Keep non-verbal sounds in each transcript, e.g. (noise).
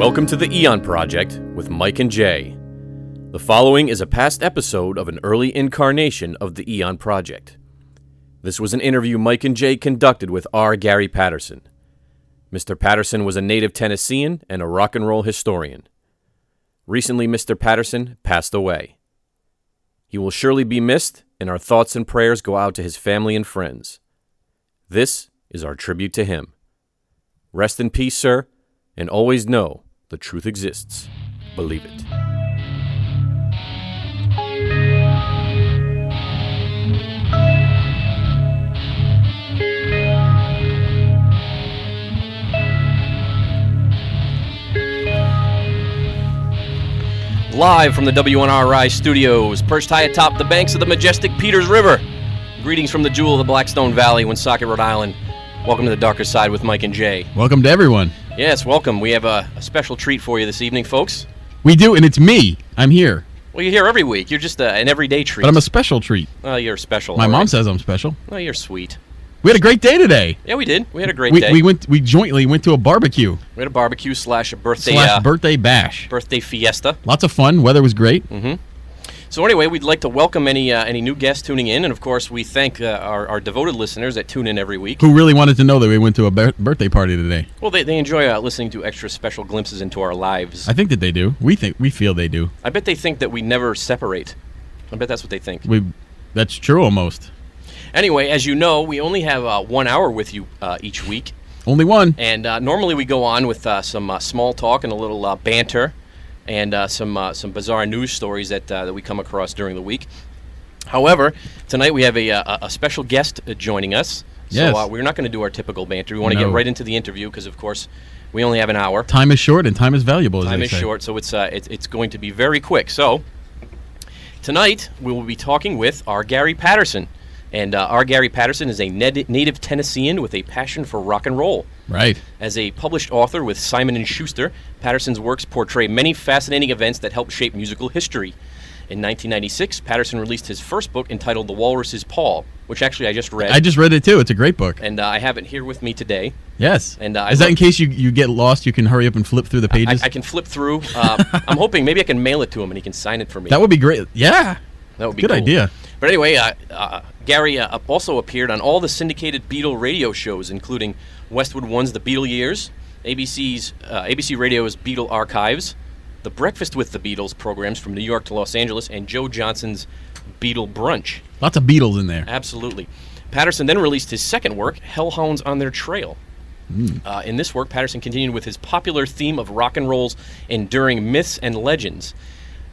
Welcome to the Eon Project with Mike and Jay. The following is a past episode of an early incarnation of the Eon Project. This was an interview Mike and Jay conducted with R. Gary Patterson. Mr. Patterson was a native Tennessean and a rock and roll historian. Recently, Mr. Patterson passed away. He will surely be missed, and our thoughts and prayers go out to his family and friends. This is our tribute to him. Rest in peace, sir, and always know the truth exists. Believe it. Live from the WNRI studios, perched high atop the banks of the majestic Peters River. Greetings from the jewel of the Blackstone Valley, Woonsocket, Rhode Island. Welcome to the darker side with Mike and Jay. Welcome to everyone. Yes, welcome. We have a, a special treat for you this evening, folks. We do, and it's me. I'm here, Well, you're here every week. You're just uh, an everyday treat. but I'm a special treat. Oh, you're special. My mom right. says I'm special. Oh, you're sweet. We had a great day today. Yeah, we did. We had a great We, day. we went. We jointly went to a barbecue We had a barbecue slash a birthday slash uh, birthday bash. birthday fiesta. Lots of fun. Weather was great. So anyway, we'd like to welcome any uh, any new guests tuning in, and of course, we thank uh, our, our devoted listeners that tune in every week. Who really wanted to know that we went to a bir- birthday party today? Well, they, they enjoy uh, listening to extra special glimpses into our lives. I think that they do. We think we feel they do. I bet they think that we never separate. I bet that's what they think. We. That's true almost. Anyway, as you know, we only have uh, one hour with you uh, each week. Only one. And uh, normally we go on with uh, some uh, small talk and a little uh, banter, and uh, some uh, some bizarre news stories that uh, that we come across during the week. However, tonight we have a, uh, a special guest uh, joining us. So Yes. uh, we're not going to do our typical banter. We want to No. get right into the interview because, of course, we only have an hour. Time is short and time is valuable. Time is say. short, so it's, uh, it's it's going to be very quick. So tonight we will be talking with R. Gary Patterson, and uh, R. Gary Patterson is a ned- native Tennessean with a passion for rock and roll. Right. As a published author with Simon and Schuster, Patterson's works portray many fascinating events that helped shape musical history. In 1996, Patterson released his first book entitled The Walrus Was Paul, which actually I just read, I just read it too. It's a great book. and uh, I have it here with me today. Yes. And, uh, I is that in case you, you get lost? You can hurry up and flip through the I, pages. I can flip through. Uh, I'm hoping maybe I can mail it to him and he can sign it for me. that would be great. Yeah. That would be Good cool. idea. But anyway, uh, uh, Gary uh, also appeared on all the syndicated Beatle radio shows, including Westwood One's The Beatle Years, ABC's uh, ABC Radio's Beatle Archives, The Breakfast with the Beatles programs from New York to Los Angeles, and Joe Johnson's Beatle Brunch. Lots of Beatles in there. Absolutely. Patterson then released his second work, Hellhounds on Their Trail. Uh, in this work, Patterson continued with his popular theme of rock and roll's enduring myths and legends.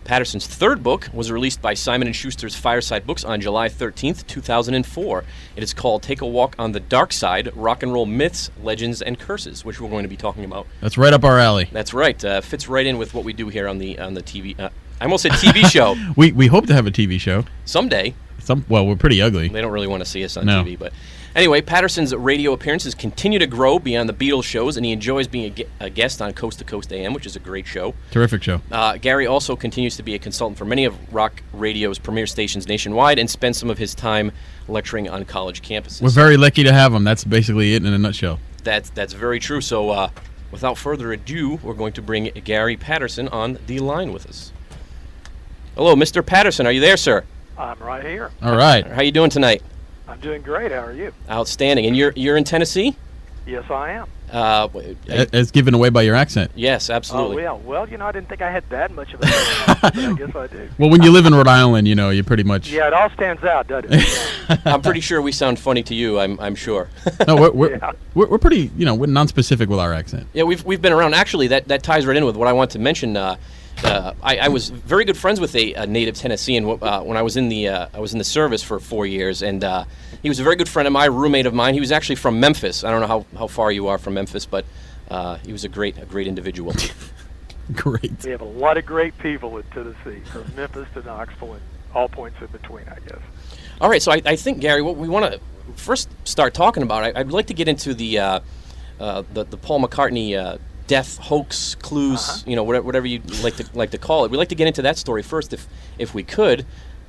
Patterson's third book was released by Simon & Schuster's Fireside Books on July 13th, 2004. It is called Take a Walk on the Dark Side: Rock and Roll Myths, Legends, and Curses, which we're going to be talking about. That's right up our alley. That's right. Uh, fits right in with what we do here on the on the TV. Uh, I almost said TV (laughs) show. We we hope to have a TV show. Someday, Some well, we're pretty ugly. They don't really want to see us on No. TV, but anyway, Patterson's radio appearances continue to grow beyond the Beatles shows, and he enjoys being a, ge- a guest on Coast to Coast AM, which is a great show. Terrific show. Uh, Gary also continues to be a consultant for many of rock radio's premier stations nationwide, and spends some of his time lecturing on college campuses. We're very lucky to have him. That's basically it in a nutshell. that's that's very true. So, uh, without further ado, we're going to bring Gary Patterson on the line with us. Hello, Mr. Patterson. Are you there, sir? I'm right here. All right. How you doing tonight? I'm doing great. How are you? Outstanding. And you're you're in Tennessee? Yes, I am. Uh, A- As given away by your accent. Yes, absolutely. Oh, yeah. Well, you know, I didn't think I had that much of a (laughs) accent, but I guess I do. Well, when you live in Rhode Island, you know, you pretty much. Yeah, it all stands out, doesn't it? (laughs) I'm pretty sure we sound funny to you. I'm, I'm sure. No, we're we're, (laughs) Yeah. we're we're pretty, you know, we're non-specific with our accent. yeah, we've, we've been around. Actually, that, that ties right in with what I want to mention. Uh, uh, I, I was very good friends with a, a native Tennessean uh, when I was in the uh, I was in the service for four years, and uh, he was a very good friend of my roommate of mine. He was actually from Memphis. I don't know how, how far you are from Memphis, but uh, he was a great a great individual. (laughs) Great. we have a lot of great people in Tennessee, from Memphis to Knoxville and all points in between, I guess. All right, so I, I think Gary, what we want to first start talking about, I, I'd like to get into the uh, uh, the, the Paul McCartney uh, death hoax clues, you know, whatever, whatever you like to like to call it. We'd like to get into that story first, if if we could.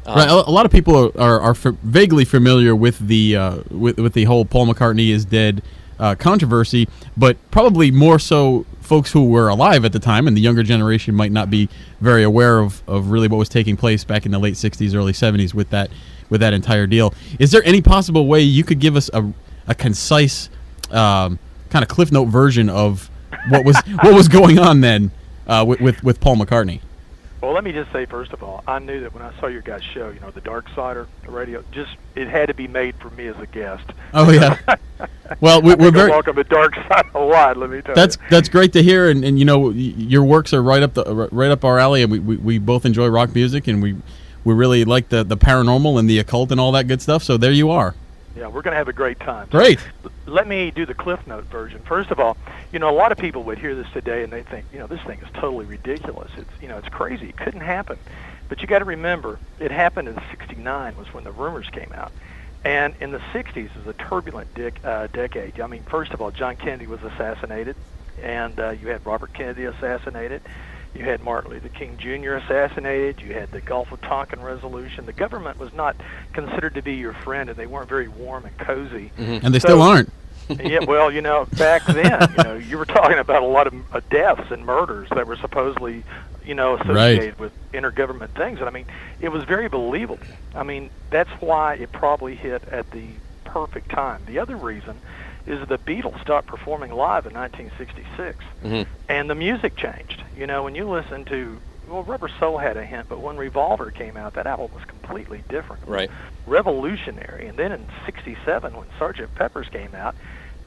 Uh, Right, a, a lot of people are, are, are fa- vaguely familiar with the uh, with, with the whole Paul McCartney is dead uh, controversy, but probably more so folks who were alive at the time, and the younger generation might not be very aware of, of really what was taking place back in the late '60s, early '70s with that with that entire deal. Is there any possible way you could give us a, a concise um, kind of cliff note version of what was what was going on then uh, with, with with Paul McCartney? Well, let me just say first of all, I knew that when I saw your guys' show, you know, the Dark Sider, the radio, just it had to be made for me as a guest. Oh yeah. (laughs) Well, we, we're very. welcome the Dark Side a lot. Let me tell That's you. that's great to hear, and, and you know your works are right up the right up our alley, and we, we, we both enjoy rock music, and we we really like the the paranormal and the occult and all that good stuff. So there you are. Yeah, we're going to have a great time. Great. Let me do the Cliff Note version. First of all, you know, a lot of people would hear this today and they think, you know, this thing is totally ridiculous. It's, you know, it's crazy. It couldn't happen. But you got to remember, it happened in '69 was when the rumors came out. And in the 60s was a turbulent dec- uh, decade. I mean, first of all, John Kennedy was assassinated, and uh, you had Robert Kennedy assassinated. You had Martin Luther King Jr. assassinated. You had the Gulf of Tonkin resolution. The government was not considered to be your friend, and they weren't very warm and cozy. And they So- still aren't. (laughs) yeah, well, you know, back then, you know, you were talking about a lot of uh, deaths and murders that were supposedly, you know, associated with intergovernment things. And I mean, it was very believable. I mean, that's why it probably hit at the perfect time. The other reason is the Beatles stopped performing live in 1966, Mhm. and the music changed. You know, when you listen to well, Rubber Soul had a hint, but when Revolver came out, that album was completely different Right. revolutionary. And then in '67, when Sgt. Pepper's came out,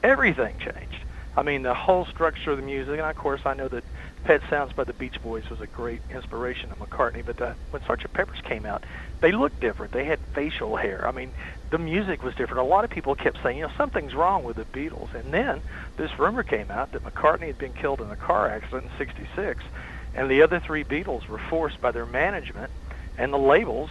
everything changed. I mean, the whole structure of the music, and of course, I know that Pet Sounds by the Beach Boys was a great inspiration of McCartney. But the, when Sgt. Pepper's came out, they looked different. They had facial hair. I mean, the music was different. A lot of people kept saying, you know, something's wrong with the Beatles. And then this rumor came out that McCartney had been killed in a car accident in '66, and the other three Beatles were forced by their management and the labels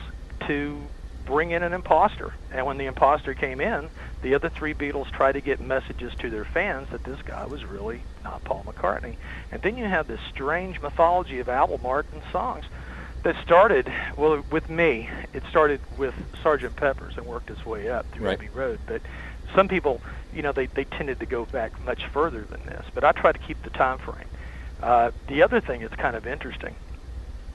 to bring in an imposter. And when the imposter came in, the other three Beatles tried to get messages to their fans that this guy was really not Paul McCartney. And then you have this strange mythology of album art and songs that started, well, with me, it started with Sergeant Pepper's and worked its way up through Right. Abbey Road. But some people, you know, they, they tended to go back much further than this. But I try to keep the time frame. Uh, the other thing that's kind of interesting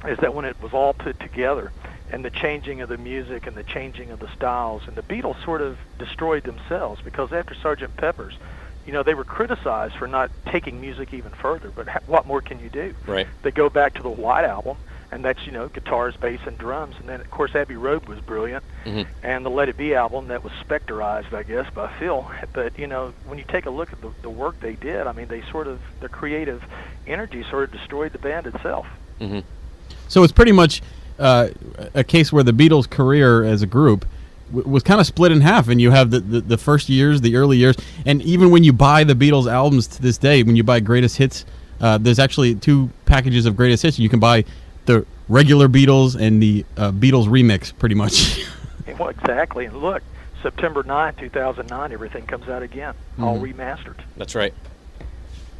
is that when it was all put together and the changing of the music and the changing of the styles and the Beatles sort of destroyed themselves because after Sergeant Pepper's, you know, they were criticized for not taking music even further, but ha- what more can you do? Right. They go back to the White Album and that's, you know, guitars, bass and drums and then of course Abbey Road was brilliant Mhm. and the Let It Be album that was specterized, I guess, by Phil. But you know, when you take a look at the, the work they did, I mean, they sort of their creative energy sort of destroyed the band itself. hmm So it's pretty much uh, a case where the Beatles' career as a group was kind of split in half, and you have the, the, the first years, the early years, and even when you buy the Beatles albums to this day, when you buy Greatest Hits, uh, there's actually two packages of Greatest Hits. You can buy the regular Beatles and the uh, Beatles remix, pretty much. (laughs) Well, exactly. And look, September 9, 2009, everything comes out again, all remastered. That's right.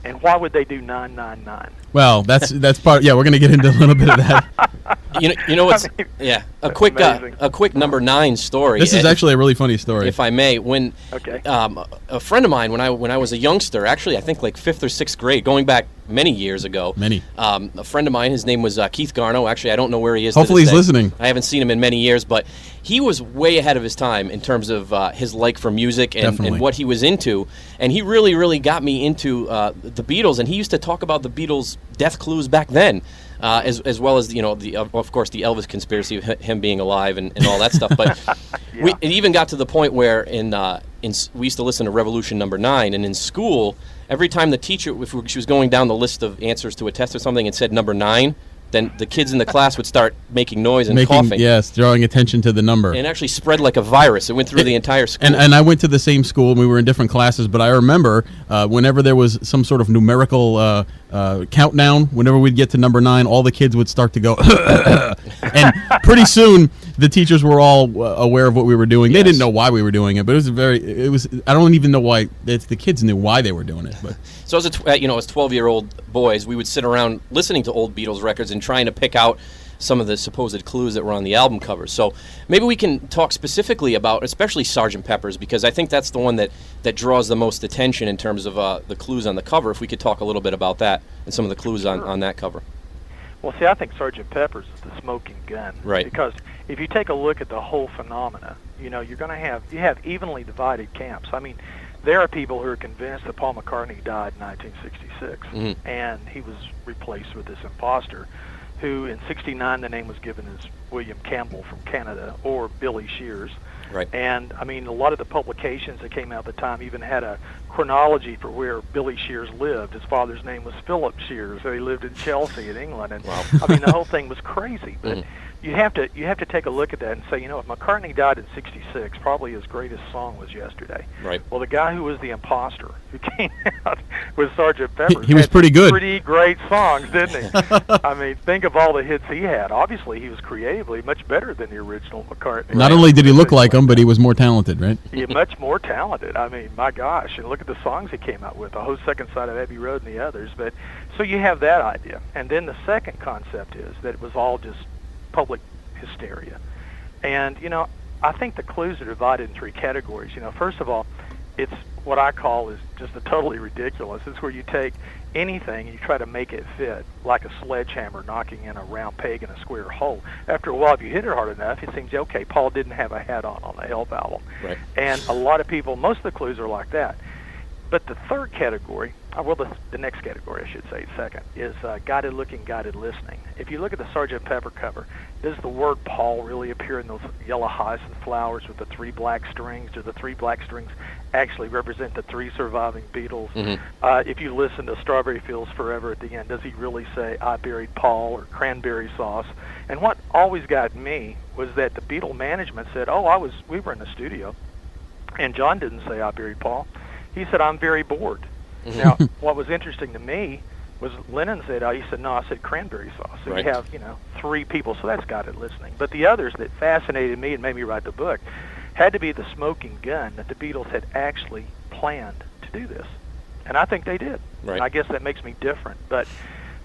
And why would they do 999? well, that's that's part. Yeah, we're gonna get into a little bit of that. (laughs) You know, you know what's I mean, yeah a quick uh, a quick number nine story. This is Uh, actually a really funny story. if I may, when Okay. um, a friend of mine, when I when I was a youngster, actually I think like fifth or sixth grade, going back many years ago. Many. Um, a friend of mine, his name was uh, Keith Garno. Actually, I don't know where he is. to Hopefully this he's day. listening. I haven't seen him in many years, but he was way ahead of his time in terms of uh, his like for music and, and what he was into. And he really, really got me into uh, the Beatles. And he used to talk about the Beatles' death clues back then. Uh, as, as well as you know the of course the Elvis conspiracy of him being alive and, and all that stuff but (laughs) we, it even got to the point where in uh, in we used to listen to Revolution Number Nine, and in school, every time the teacher, if she was going down the list of answers to a test or something, and said number nine, then the kids in the class would start making noise and Making coughing, yes, drawing attention to the number. and it actually spread like a virus. It went through the entire school. And, and I went to the same school and we were in different classes, but I remember uh, whenever there was some sort of numerical uh, uh, countdown, whenever we'd get to number nine, all the kids would start to go. (laughs) and pretty soon, the teachers were all uh, aware of what we were doing. They didn't know why we were doing it, but it was very, it was, I don't even know why, it's the kids knew why they were doing it. But (laughs) So as a tw- uh, you know, as twelve year old boys, we would sit around listening to old Beatles records and trying to pick out some of the supposed clues that were on the album covers. So maybe we can talk specifically about, especially Sergeant Pepper's, because I think that's the one that, that draws the most attention in terms of uh, the clues on the cover. If we could talk a little bit about that and some of the clues on, on that cover. Well, see, I think Sergeant Pepper's is the smoking gun. Right. Because if you take a look at the whole phenomena, you know, you're going to have you have evenly divided camps. I mean, there are people who are convinced that Paul McCartney died in 1966, Mhm. and he was replaced with this imposter, who in '69 the name was given as William Campbell from Canada or Billy Shears. Right. And I mean, a lot of the publications that came out at the time even had a chronology for where Billy Shears lived. His father's name was Philip Shears, so he lived in Chelsea in England. And Wow. I mean, the whole thing was crazy. (laughs) But Mhm. you have to you have to take a look at that and say, you know, if McCartney died in '66, probably his greatest song was Yesterday. Right. Well, the guy who was the imposter who (laughs) came out with Sergeant Pepper, he was pretty good. Pretty great songs, didn't he? (laughs) I mean, think of all the hits he had. Obviously, he was creatively much better than the original McCartney. Not only did he look like him, but he was more talented, right? He's much more talented. I mean, my gosh, and look at the songs he came out with, the whole second side of Abbey Road and the others. But so you have that idea, and then the second concept is that it was all just public hysteria. And you know, I think the clues are divided in three categories. You know, first of all, it's what I call is just a totally ridiculous. It's where you take anything and you try to make it fit, like a sledgehammer knocking in a round peg in a square hole. After a while, if you hit it hard enough, it seems okay. Paul didn't have a hat on on the Help album, Right. and a lot of people, most of the clues are like that. But the third category, uh, well, the, the next category, I should say, second, is uh, guided looking, guided listening. If you look at the Sgt. Pepper cover, does the word Paul really appear in those yellow hyacinth flowers with the three black strings? Do the three black strings actually represent the three surviving Beatles? Mhm. Uh, if you listen to Strawberry Fields Forever at the end, does he really say, I buried Paul or cranberry sauce? And what always got me was that the Beatle management said, oh, I was, we were in the studio, and John didn't say, I buried Paul. He said, I'm very bored. Now, (laughs) what was interesting to me was Lennon said, uh, he said, no, I said cranberry sauce. So Right. you have, you know, three people, so that's got it listening. But the others that fascinated me and made me write the book had to be the smoking gun that the Beatles had actually planned to do this. And I think they did. Right. And I guess that makes me different. But,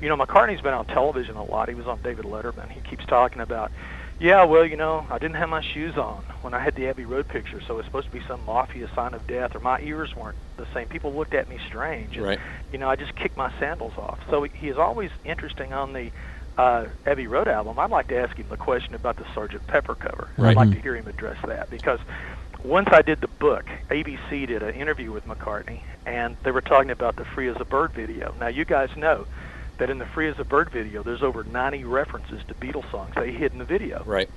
you know, McCartney's been on television a lot. He was on David Letterman. He keeps talking about, yeah, well, you know, I didn't have my shoes on when I had the Abbey Road picture, so it's supposed to be some mafia sign of death, or my ears weren't the same. People looked at me strange. And, Right. You know, I just kicked my sandals off. So he is always interesting on the uh, Abbey Road album. I'd like to ask him the question about the Sgt. Pepper cover. Right. I'd like to hear him address that because once I did the book, ABC did an interview with McCartney, and they were talking about the Free as a Bird video. Now, you guys know that in the Free as a Bird video, there's over 90 references to Beatles songs they hid in the video. Right.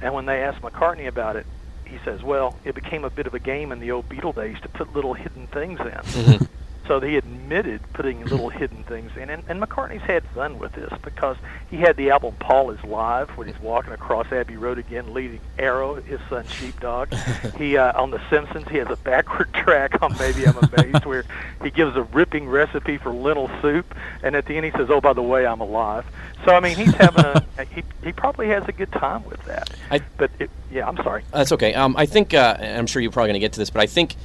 And when they asked McCartney about it, he says, well, it became a bit of a game in the old Beatle days to put little hidden things in. (laughs) So he admitted putting little (laughs) hidden things in, and, and McCartney's had fun with this because he had the album "Paul Is Live" when he's walking across Abbey Road again, leading Arrow, his son Sheepdog. (laughs) he uh, on The Simpsons, he has a backward (laughs) track on "Maybe I'm Amazed" where he gives a ripping recipe for lentil soup, and at the end he says, "Oh, by the way, I'm alive." So I mean, he's having a he he probably has a good time with that. I- but it, yeah, I'm sorry. That's okay. Um, I think uh, and I'm sure you're probably going to get to this, but I think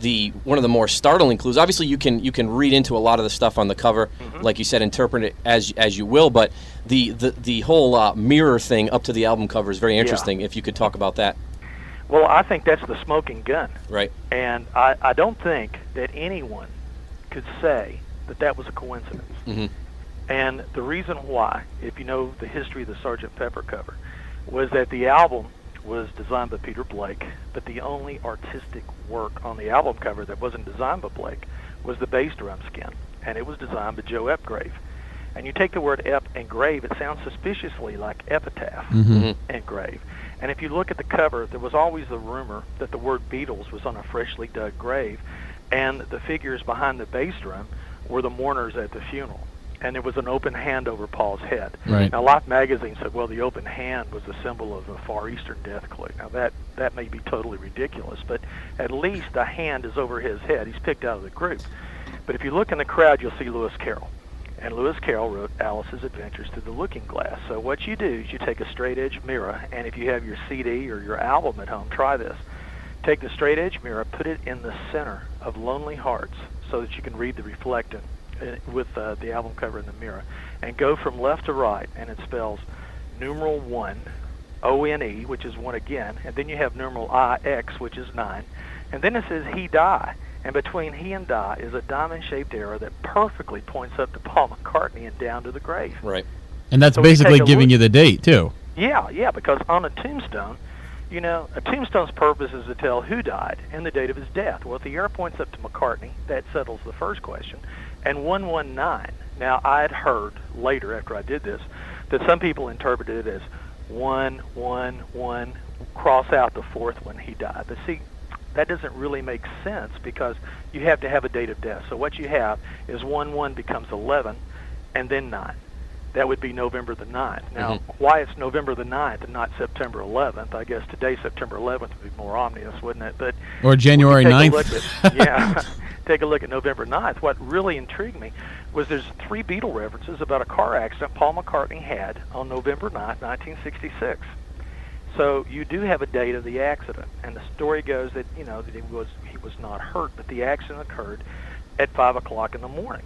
the one of the more startling clues. Obviously, you can you can read into a lot of the stuff on the cover, like you said, interpret it as as you will. But the the the whole uh, mirror thing up to the album cover is very interesting. If you could talk about that, Well, I think that's the smoking gun. right? And I, I don't think that anyone could say that that was a coincidence. Mhm. And the reason why, if you know the history of the Sergeant Pepper cover, was that the album was designed by Peter Blake, but the only artistic work on the album cover that wasn't designed by Blake was the bass drum skin, and it was designed by Joe Ephgrave. And you take the word ep and grave, it sounds suspiciously like epitaph Mhm. and grave. And if you look at the cover, there was always the rumor that the word Beatles was on a freshly dug grave, and the figures behind the bass drum were the mourners at the funeral. And it was an open hand over Paul's head. Right. Now, Life magazine said, well, the open hand was a symbol of a Far Eastern death clue. Now, that, that may be totally ridiculous, but at least a hand is over his head. He's picked out of the group. But if you look in the crowd, you'll see Lewis Carroll. And Lewis Carroll wrote Alice's Adventures Through the Looking Glass. So what you do is you take a straight edge mirror, and if you have your CD or your album at home, try this. Take the straight edge mirror, put it in the center of Lonely Hearts so that you can read the reflectant with uh, the album cover in the mirror, and go from left to right, and it spells numeral 1, O-N-E, which is 1 again, and then you have numeral I-X, which is 9, and then it says he die. And between he and die is a diamond-shaped arrow that perfectly points up to Paul McCartney and down to the grave. Right. And that's So basically giving look- you the date too. Yeah, yeah, because on a tombstone, you know, a tombstone's purpose is to tell who died and the date of his death. Well, if the arrow points up to McCartney, that settles the first question. And 119. Now, I had heard later after I did this that some people interpreted it as one, one, one, cross out the fourth one he died. But see, that doesn't really make sense because you have to have a date of death. So what you have is 1, 1 becomes 11, and then 9 that would be November the 9th. Now, Mhm. why it's November the 9th and not September 11th? I guess today September 11th would be more ominous, wouldn't it? But Or January take 9th. at- (laughs) yeah, (laughs) take a look at November 9th. What really intrigued me was there's three Beatle references about a car accident Paul McCartney had on November 9th, 1966. So you do have a date of the accident, and the story goes that you know that he was he was not hurt, but the accident occurred at five o'clock in the morning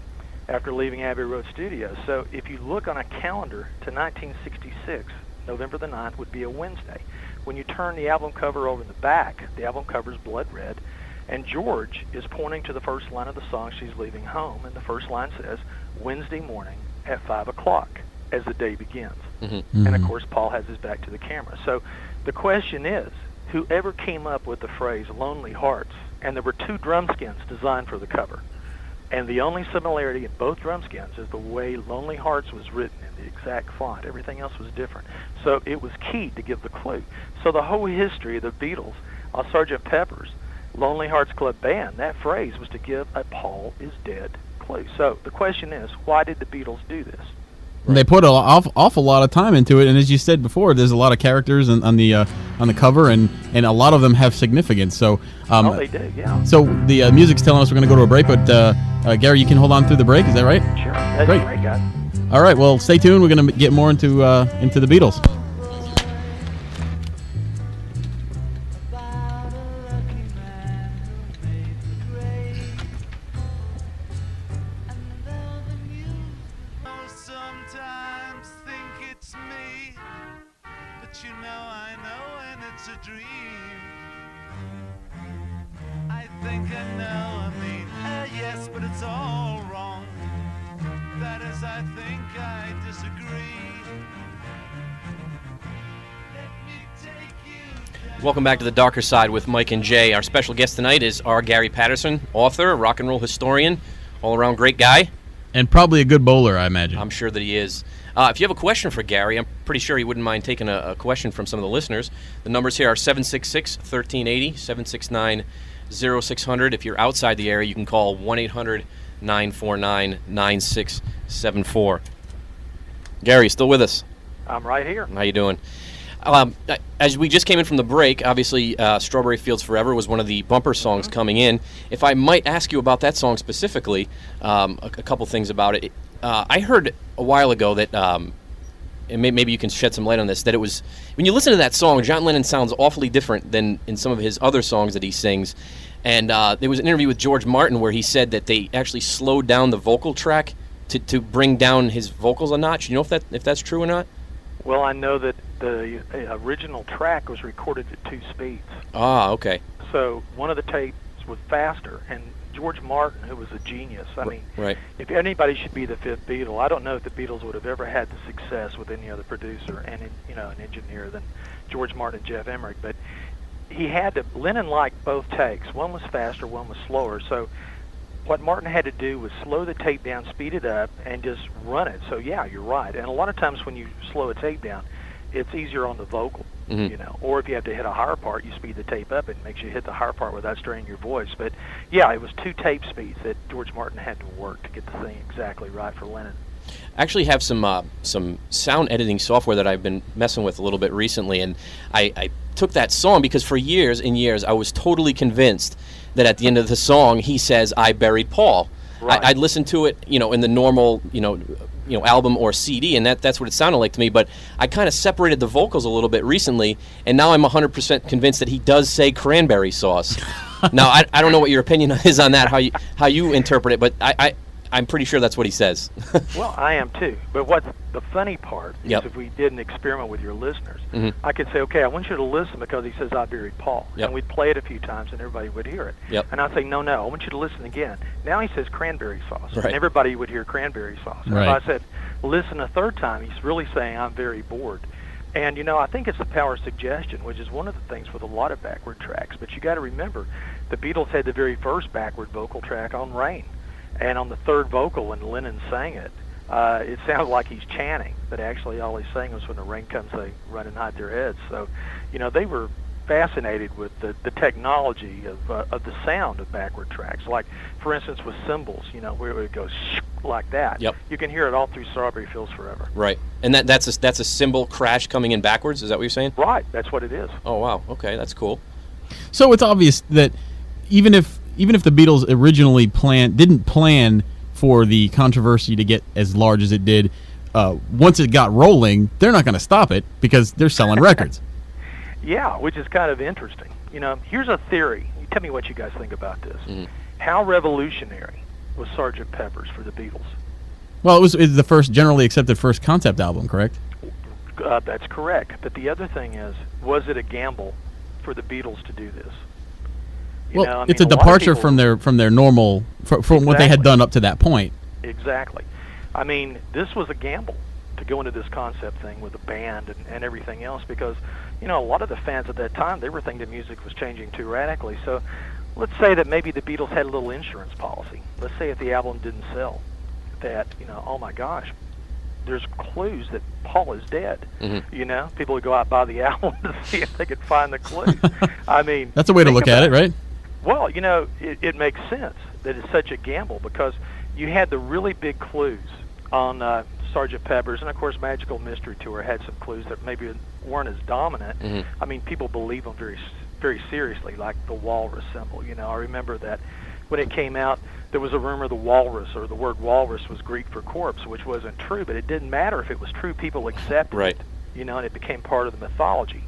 after leaving Abbey Road Studios. So if you look on a calendar to 1966, November the 9th would be a Wednesday. When you turn the album cover over in the back, the album cover is blood red, and George is pointing to the first line of the song She's Leaving Home, and the first line says, Wednesday morning at 5 o'clock as the day begins. hmm And of course, Paul has his back to the camera. So the question is, whoever came up with the phrase "Lonely Hearts," and there were two drum skins designed for the cover, and the only similarity in both drum skins is the way "Lonely Hearts" was written in the exact font. Everything else was different. So it was key to give the clue. So the whole history of the Beatles uh, on Sgt. Pepper's Lonely Hearts Club Band, that phrase was to give a Paul is dead clue. So the question is, why did the Beatles do this? And They put an awful, awful lot of time into it, and as you said before, there's a lot of characters on, on the uh, on the cover, and, and a lot of them have significance. So, um, oh, they do, yeah. so the uh, music's telling us we're going to go to a break, but uh, uh, Gary, you can hold on through the break. Is that right? Sure. That's Great. All right. Well, stay tuned. We're going to get more into uh, into the Beatles. Welcome back to the darker side with Mike and Jay. Our special guest tonight is R. Gary Patterson, author, rock and roll historian, all around great guy. And probably a good bowler, I imagine. I'm sure that he is. Uh, if you have a question for Gary, I'm pretty sure he wouldn't mind taking a, a question from some of the listeners. The numbers here are 766 1380, 769 0600. If you're outside the area, you can call 1 800 949 9674. Gary, you still with us? I'm right here. How you doing? Um, as we just came in from the break, obviously, uh, "Strawberry Fields Forever" was one of the bumper songs coming in. If I might ask you about that song specifically, um, a, a couple things about it. Uh, I heard a while ago that, um, and may, maybe you can shed some light on this, that it was when you listen to that song, John Lennon sounds awfully different than in some of his other songs that he sings. And uh, there was an interview with George Martin where he said that they actually slowed down the vocal track to, to bring down his vocals a notch. You know if that if that's true or not? Well, I know that the uh, original track was recorded at two speeds. Ah, okay. So one of the tapes was faster, and George Martin, who was a genius, I mean, Right. if anybody should be the fifth Beatle, I don't know if the Beatles would have ever had the success with any other producer and you know an engineer than George Martin and Geoff Emerick. But he had to. Lennon liked both takes. One was faster, one was slower. So what Martin had to do was slow the tape down, speed it up, and just run it. So yeah, you're right. And a lot of times when you slow a tape down, it's easier on the vocal, Mhm. you know. Or if you have to hit a higher part, you speed the tape up. It makes you hit the higher part without straining your voice. But yeah, it was two tape speeds that George Martin had to work to get the thing exactly right for Lennon. I actually have some uh, some sound editing software that I've been messing with a little bit recently, and I, I took that song because for years and years I was totally convinced that at the end of the song he says I buried Paul. Right. I, I'd listen to it, you know, in the normal, you know, you know, album or CD, and that that's what it sounded like to me. But I kind of separated the vocals a little bit recently, and now I'm 100% convinced that he does say cranberry sauce. (laughs) now I, I don't know what your opinion (laughs) is on that, how you how you interpret it, but I. I I'm pretty sure that's what he says. (laughs) Well, I am too. But what's the funny part is Yep. if we did an experiment with your listeners, Mhm. I could say, okay, I want you to listen because he says I buried Paul, Yep. and we'd play it a few times and everybody would hear it. Yep. And I'd say, no, no, I want you to listen again. Now he says cranberry sauce, Right. and everybody would hear cranberry sauce. And Right. if I said, listen a third time, he's really saying I'm very bored. And you know, I think it's the power of suggestion, which is one of the things with a lot of backward tracks. But you got to remember, the Beatles had the very first backward vocal track on Rain, and on the third vocal when Lennon sang it, uh, it sounded like he's chanting, but actually all he's saying was when the rain comes, they run and hide their heads. So, you know, they were fascinated with the, the technology of, uh, of the sound of backward tracks. Like, for instance, with cymbals, you know, where it would go like that. Yep. You can hear it all through Strawberry Fields Forever. right. And that that's a, that's a cymbal crash coming in backwards. Is that what you're saying? Right, that's what it is. Oh wow. Okay, that's cool. So it's obvious that even if even if the Beatles originally plan didn't plan for the controversy to get as large as it did, uh, once it got rolling, they're not going to stop it because they're selling records. (laughs) Yeah, which is kind of interesting. You know, here's a theory. You tell me what you guys think about this. Mhm. How revolutionary was Sgt. Pepper's for the Beatles? Well, it was, it was the first generally accepted first concept album, correct? Uh, that's correct. But the other thing is, was it a gamble for the Beatles to do this? You well, know, I it's mean, a lot of departure people- from their from their normal fr- from what they had done up to that point. Exactly. I mean, this was a gamble to go into this concept thing with the band and, and everything else because, you know, a lot of the fans at that time, they were thinking the music was changing too radically. So let's say that maybe the Beatles had a little insurance policy. Let's say if the album didn't sell, that, you know, oh my gosh, there's clues that Paul is dead. Mhm. You know, people would go out and buy the (laughs) album to see if they could find the clues. (laughs) I mean, That's a way to look at about it, right? Well, you know, it, it makes sense that it's such a gamble because you had the really big clues on uh, Sergeant Pepper's, and of course, Magical Mystery Tour had some clues that maybe weren't as dominant. Mhm. I mean, people believe them very, very seriously, like the walrus symbol. You know, I remember that when it came out, there was a rumor the walrus or the word walrus was Greek for corpse, which wasn't true, but it didn't matter if it was true. People accepted Right. it, you know, and it became part of the mythology.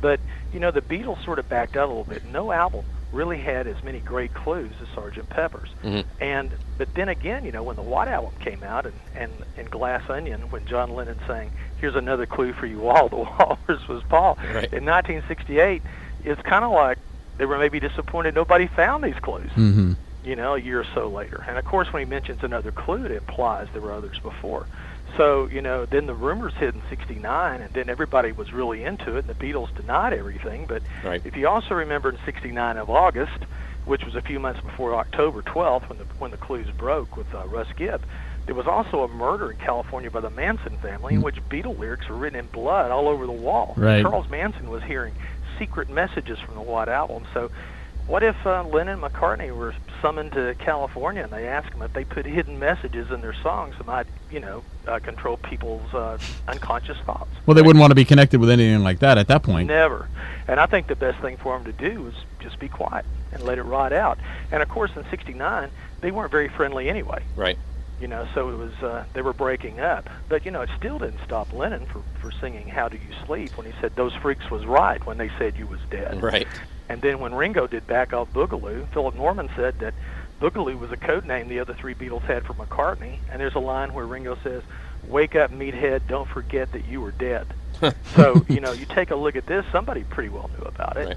But you know, the Beatles sort of backed out a little bit. No album really had as many great clues as Sergeant Pepper's. Mhm. And but then again, you know, when the White Album came out and and and Glass Onion, when John Lennon sang, "Here's another clue for you all," (laughs) the walrus was Paul. Right. In 1968, it's kind of like they were maybe disappointed nobody found these clues hmm you know, a year or so later. And of course, when he mentions another clue, it implies there were others before. So, you know, then the rumors hit in 69, and then everybody was really into it, and the Beatles denied everything. But Right. if you also remember in 69 of August, which was a few months before October 12th, when the, when the clues broke with uh, Russ Gibb, there was also a murder in California by the Manson family in which Beatle lyrics were written in blood all over the wall. Right. Charles Manson was hearing secret messages from the White Album. So what if uh, Lennon and McCartney were summoned to California and they asked them if they put hidden messages in their songs that might, you know, uh, control people's uh, unconscious thoughts? Well, they wouldn't want to be connected with anything like that at that point. Never. And I think the best thing for them to do is just be quiet and let it ride out. And of course, in '69, they weren't very friendly anyway. Right. You know, so it was uh, they were breaking up. But you know, it still didn't stop Lennon for for singing "How Do You Sleep" when he said those freaks was right when they said you was dead. Right. And then when Ringo did back off Boogaloo, Philip Norman said that Boogaloo was a code name the other three Beatles had for McCartney. And there's a line where Ringo says, "Wake up, meathead! Don't forget that you were dead." (laughs) so you know, you take a look at this. Somebody pretty well knew about it. Right.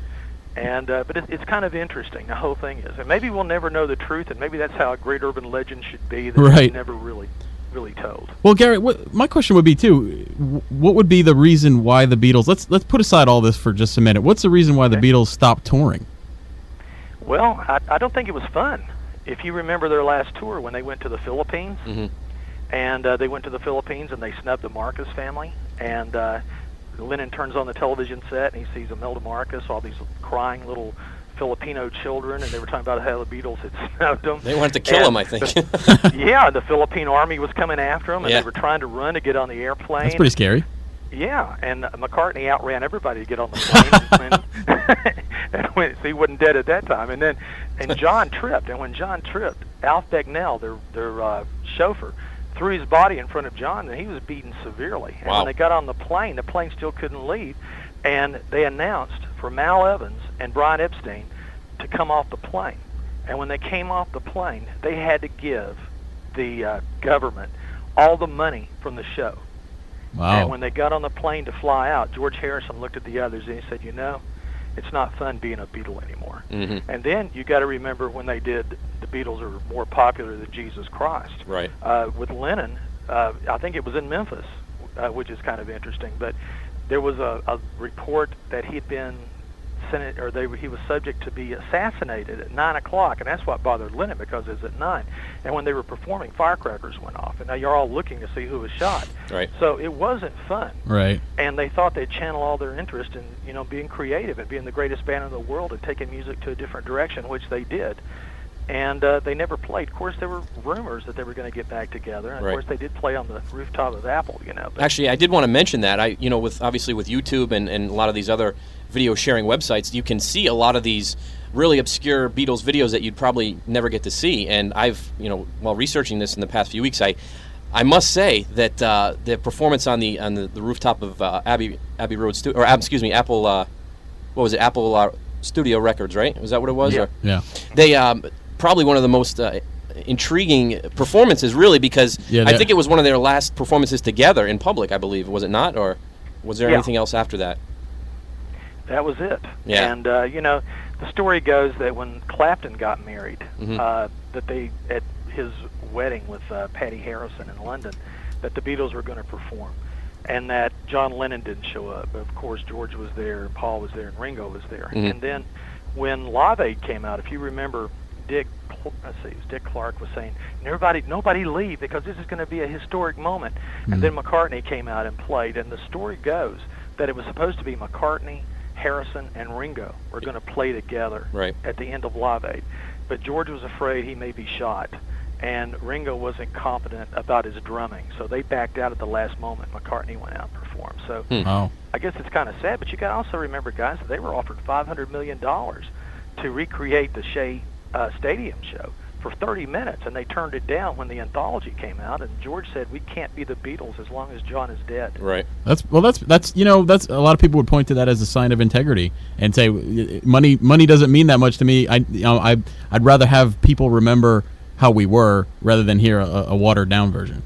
And uh, but it, it's kind of interesting. The whole thing is, and maybe we'll never know the truth, and maybe that's how a great urban legend should be. That Right. never really, really told. Well, Gary, what, my question would be too: what would be the reason why the Beatles? Let's let's put aside all this for just a minute. What's the reason why the Okay. Beatles stopped touring? Well, I, I don't think it was fun. If you remember their last tour when they went to the Philippines, Mhm. and uh, they went to the Philippines and they snubbed the Marcos family, and uh, Lennon turns on the television set and he sees Imelda Marcos, all these crying little Filipino children, and they were talking about how the Beatles had (laughs) snubbed them. They wanted to kill And him, I think. the- (laughs) (laughs) yeah, the Philippine army was coming after them, and Yeah. they were trying to run to get on the airplane. That's pretty scary. Yeah, and McCartney outran everybody to get on the plane, and, and when, so he wasn't dead at that time. And then, and John tripped, and when John tripped, Alf Bicknell, their their uh, chauffeur, threw his body in front of John, and he was beaten severely. And Wow. when they got on the plane, the plane still couldn't leave, and they announced for Mal Evans and Brian Epstein to come off the plane. And when they came off the plane, they had to give the uh, government all the money from the show. Wow. And when they got on the plane to fly out, George Harrison looked at the others and he said, "You know, it's not fun being a Beatle anymore." hmm And then you got to remember when they did the Beatles are more popular than Jesus Christ. Right. Uh, with Lennon, uh, I think it was in Memphis, uh, which is kind of interesting. But there was a, a report that he'd been Senate, or they, he was subject to be assassinated at nine o'clock, and that's what bothered Lennon because it was at nine. And when they were performing, firecrackers went off, and now you're all looking to see who was shot. Right. So it wasn't fun right. and they thought they'd channel all their interest in you know being creative and being the greatest band in the world and taking music to a different direction, which they did. And uh, they never played. Of course, there were rumors that they were going to get back together. And Right. of course, they did play on the rooftop of Apple. You know, but Actually, I did want to mention that. I, you know, with obviously with YouTube and, and a lot of these other video sharing websites, you can see a lot of these really obscure Beatles videos that you'd probably never get to see. And I've, you know, while researching this in the past few weeks, I, I must say that uh, the performance on the on the, the rooftop of uh, Abbey Abbey Road Stu- or excuse me, Apple, uh, what was it, Apple uh, Studio Records, right? Was that what it was? Yeah. Or- Yeah. they um, probably one of the most uh, intriguing performances, really, because Yeah, I think it was one of their last performances together in public. I believe was it not, or was there Yeah. anything else after that? that was it. Yeah. And uh, you know, the story goes that when Clapton got married, Mhm. uh, that they at his wedding with uh, Patty Harrison in London, that the Beatles were going to perform, and that John Lennon didn't show up. But of course, George was there, Paul was there, and Ringo was there. Mhm. And then when Live Aid came out, if you remember, Dick. Let's see, it was Dick Clark was saying, "Everybody, nobody leave because this is going to be a historic moment." And then McCartney came out and played, and the story goes that it was supposed to be McCartney, Harrison, and Ringo were going to play together Right. at the end of Live Aid. But George was afraid he may be shot, and Ringo wasn't confident about his drumming, so they backed out at the last moment. McCartney went out and performed. So Hmm. Wow. I guess it's kind of sad, but you got to also remember, guys, that they were offered 500 million dollars to recreate the Shea uh, Stadium show for 30 minutes, and they turned it down when the anthology came out. And George said, "We can't be the Beatles as long as John is dead." Right. That's well. That's that's you know that's a lot of people would point to that as a sign of integrity and say "Uh, money money doesn't mean that much to me. I you know I I'd rather have people remember how we were rather than hear a, a watered down version.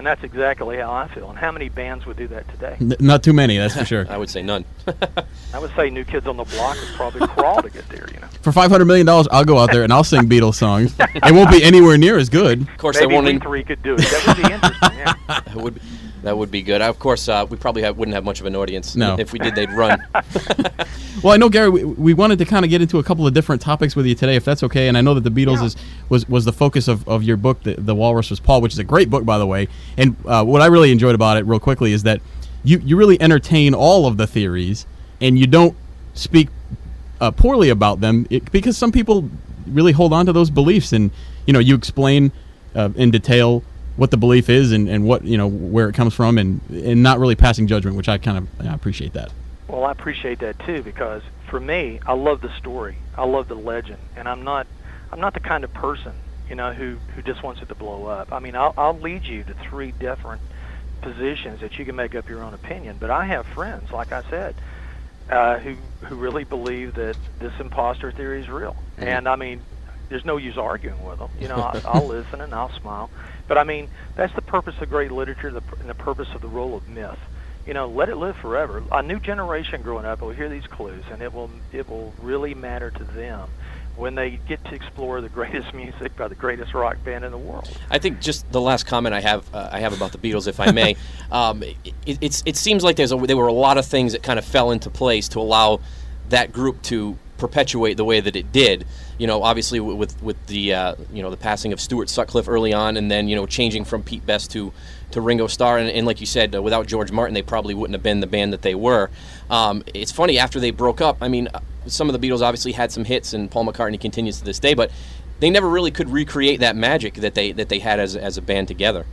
And that's exactly how I feel. And how many bands would do that today? N- not too many, that's for sure. (laughs) I would say none. (laughs) I would say New Kids on the Block would probably crawl to get there. You know, For five hundred million dollars, I'll go out there and I'll sing Beatles songs. It won't be anywhere near as good. Of course, maybe they won't. we in- three could do it. That would be (laughs) interesting. Yeah. that would that would be good. Of course, uh, we probably have, wouldn't have much of an audience. No. If we did, they'd run. (laughs) Well, I know Gary. We, we wanted to kind of get into a couple of different topics with you today, if that's okay. And I know that the Beatles Yeah. is was was the focus of, of your book, the, the Walrus was Paul, which is a great book, by the way. And uh, what I really enjoyed about it, real quickly, is that you you really entertain all of the theories, and you don't speak uh, poorly about them it, because some people really hold on to those beliefs, and you know you explain uh, in detail what the belief is and, and what you know where it comes from, and and not really passing judgment, which I kind of I appreciate that. Well, I appreciate that too because for me, I love the story. I love the legend, and I'm not I'm not the kind of person you know who who just wants it to blow up. I mean, I'll I'll lead you to three different positions that you can make up your own opinion. But I have friends, like I said, uh, who who really believe that this imposter theory is real. And I mean, there's no use arguing with them. You know, I, I'll (laughs) listen and I'll smile. But I mean, that's the purpose of great literature, the, and the purpose of the role of myth. You know, let it live forever. A new generation growing up will hear these clues, and it will it will really matter to them when they get to explore the (laughs) greatest music by the greatest rock band in the world. I think just the last comment I have uh, I have about the Beatles, if I may, (laughs) um, it, it's it seems like there's a, there were a lot of things that kind of fell into place to allow that group to perpetuate the way that it did. You know, obviously with with the uh, you know the passing of Stuart Sutcliffe early on, and then you know changing from Pete Best to to Ringo Starr, and, and like you said, uh, without George Martin, they probably wouldn't have been the band that they were. Um, it's funny after they broke up. I mean, uh, some of the Beatles obviously had some hits, and Paul McCartney continues to this day, but they never really could recreate that magic that they that they had as as a band together.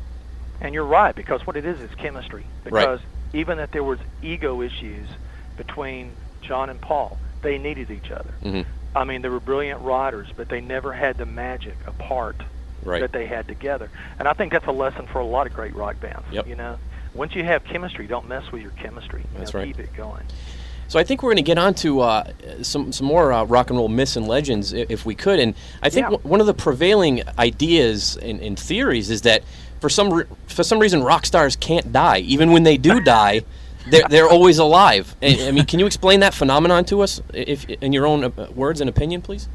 And you're right because what it is is chemistry. Right. Because even that there was ego issues between John and Paul, they needed each other. hmm I mean, they were brilliant writers, but they never had the magic apart Right. that they had together. And I think that's a lesson for a lot of great rock bands. Yep. You know, once you have chemistry, don't mess with your chemistry. You That's know, right. Keep it going. So I think we're going to get on to uh, some some more uh, rock and roll myths and legends if we could. And I think Yeah. w- one of the prevailing ideas and, and theories is that for some re- for some reason rock stars can't die, even when they do (laughs) die. They're, (laughs) they're always alive. I I mean, can you explain that phenomenon to us, if in your own uh, words and opinion, please?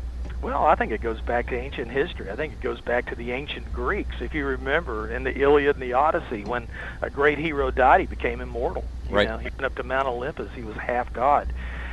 Well, I think it goes back to ancient history. I think it goes back to the ancient Greeks. If you remember in the Iliad and the Odyssey, when a great hero died, he became immortal. You Right. know, he went up to Mount Olympus. He was half god.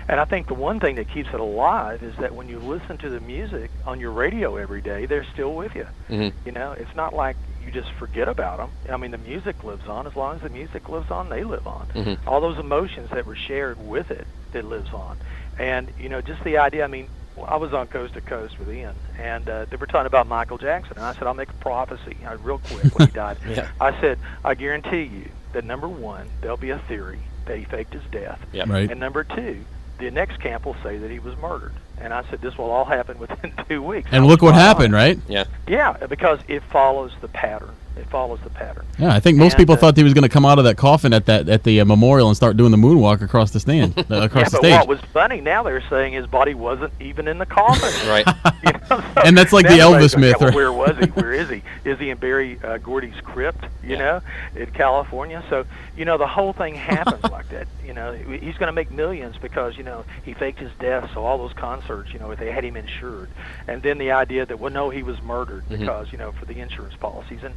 And I think the one thing that keeps it alive is that when you listen to the music on your radio every day, they're still with you. Mhm. You know, it's not like you just forget about them. I mean, the music lives on. As long as the music lives on, they live on. Mhm. All those emotions that were shared with it, it lives on. And you know, just the idea. I mean, I was on Coast to Coast with Ian, and uh, they were talking about Michael Jackson, and I said, I'll make a prophecy uh, real quick when he (laughs) died. Yeah. I said, I guarantee you that number one, there'll be a theory that he faked his death, Yeah. Right. and number two, the next camp will say that he was murdered. And I said, this will all happen within (laughs) two weeks. And I look what spot on. happened, right? Yeah. Yeah, because it follows the pattern. It follows the pattern. Yeah, I think most And, people uh, thought he was going to come out of that coffin at that at the uh, memorial and start doing the moonwalk across the stand, (laughs) uh, Yeah, across the but stage. what was funny now they're saying his body wasn't even in the coffin. (laughs) Right. (laughs) You know, so And that's like the everybody's Elvis going, yeah, myth, well. Where was he? Where is he? Is he in Berry uh, Gordy's crypt? You Yeah. know, in California. So you know the whole thing happens like that. You know, he's going to make millions because you know he faked his death. So all those concerts, you know, they had him insured, and then the idea that well, no, he was murdered Mhm. because you know for the insurance policies and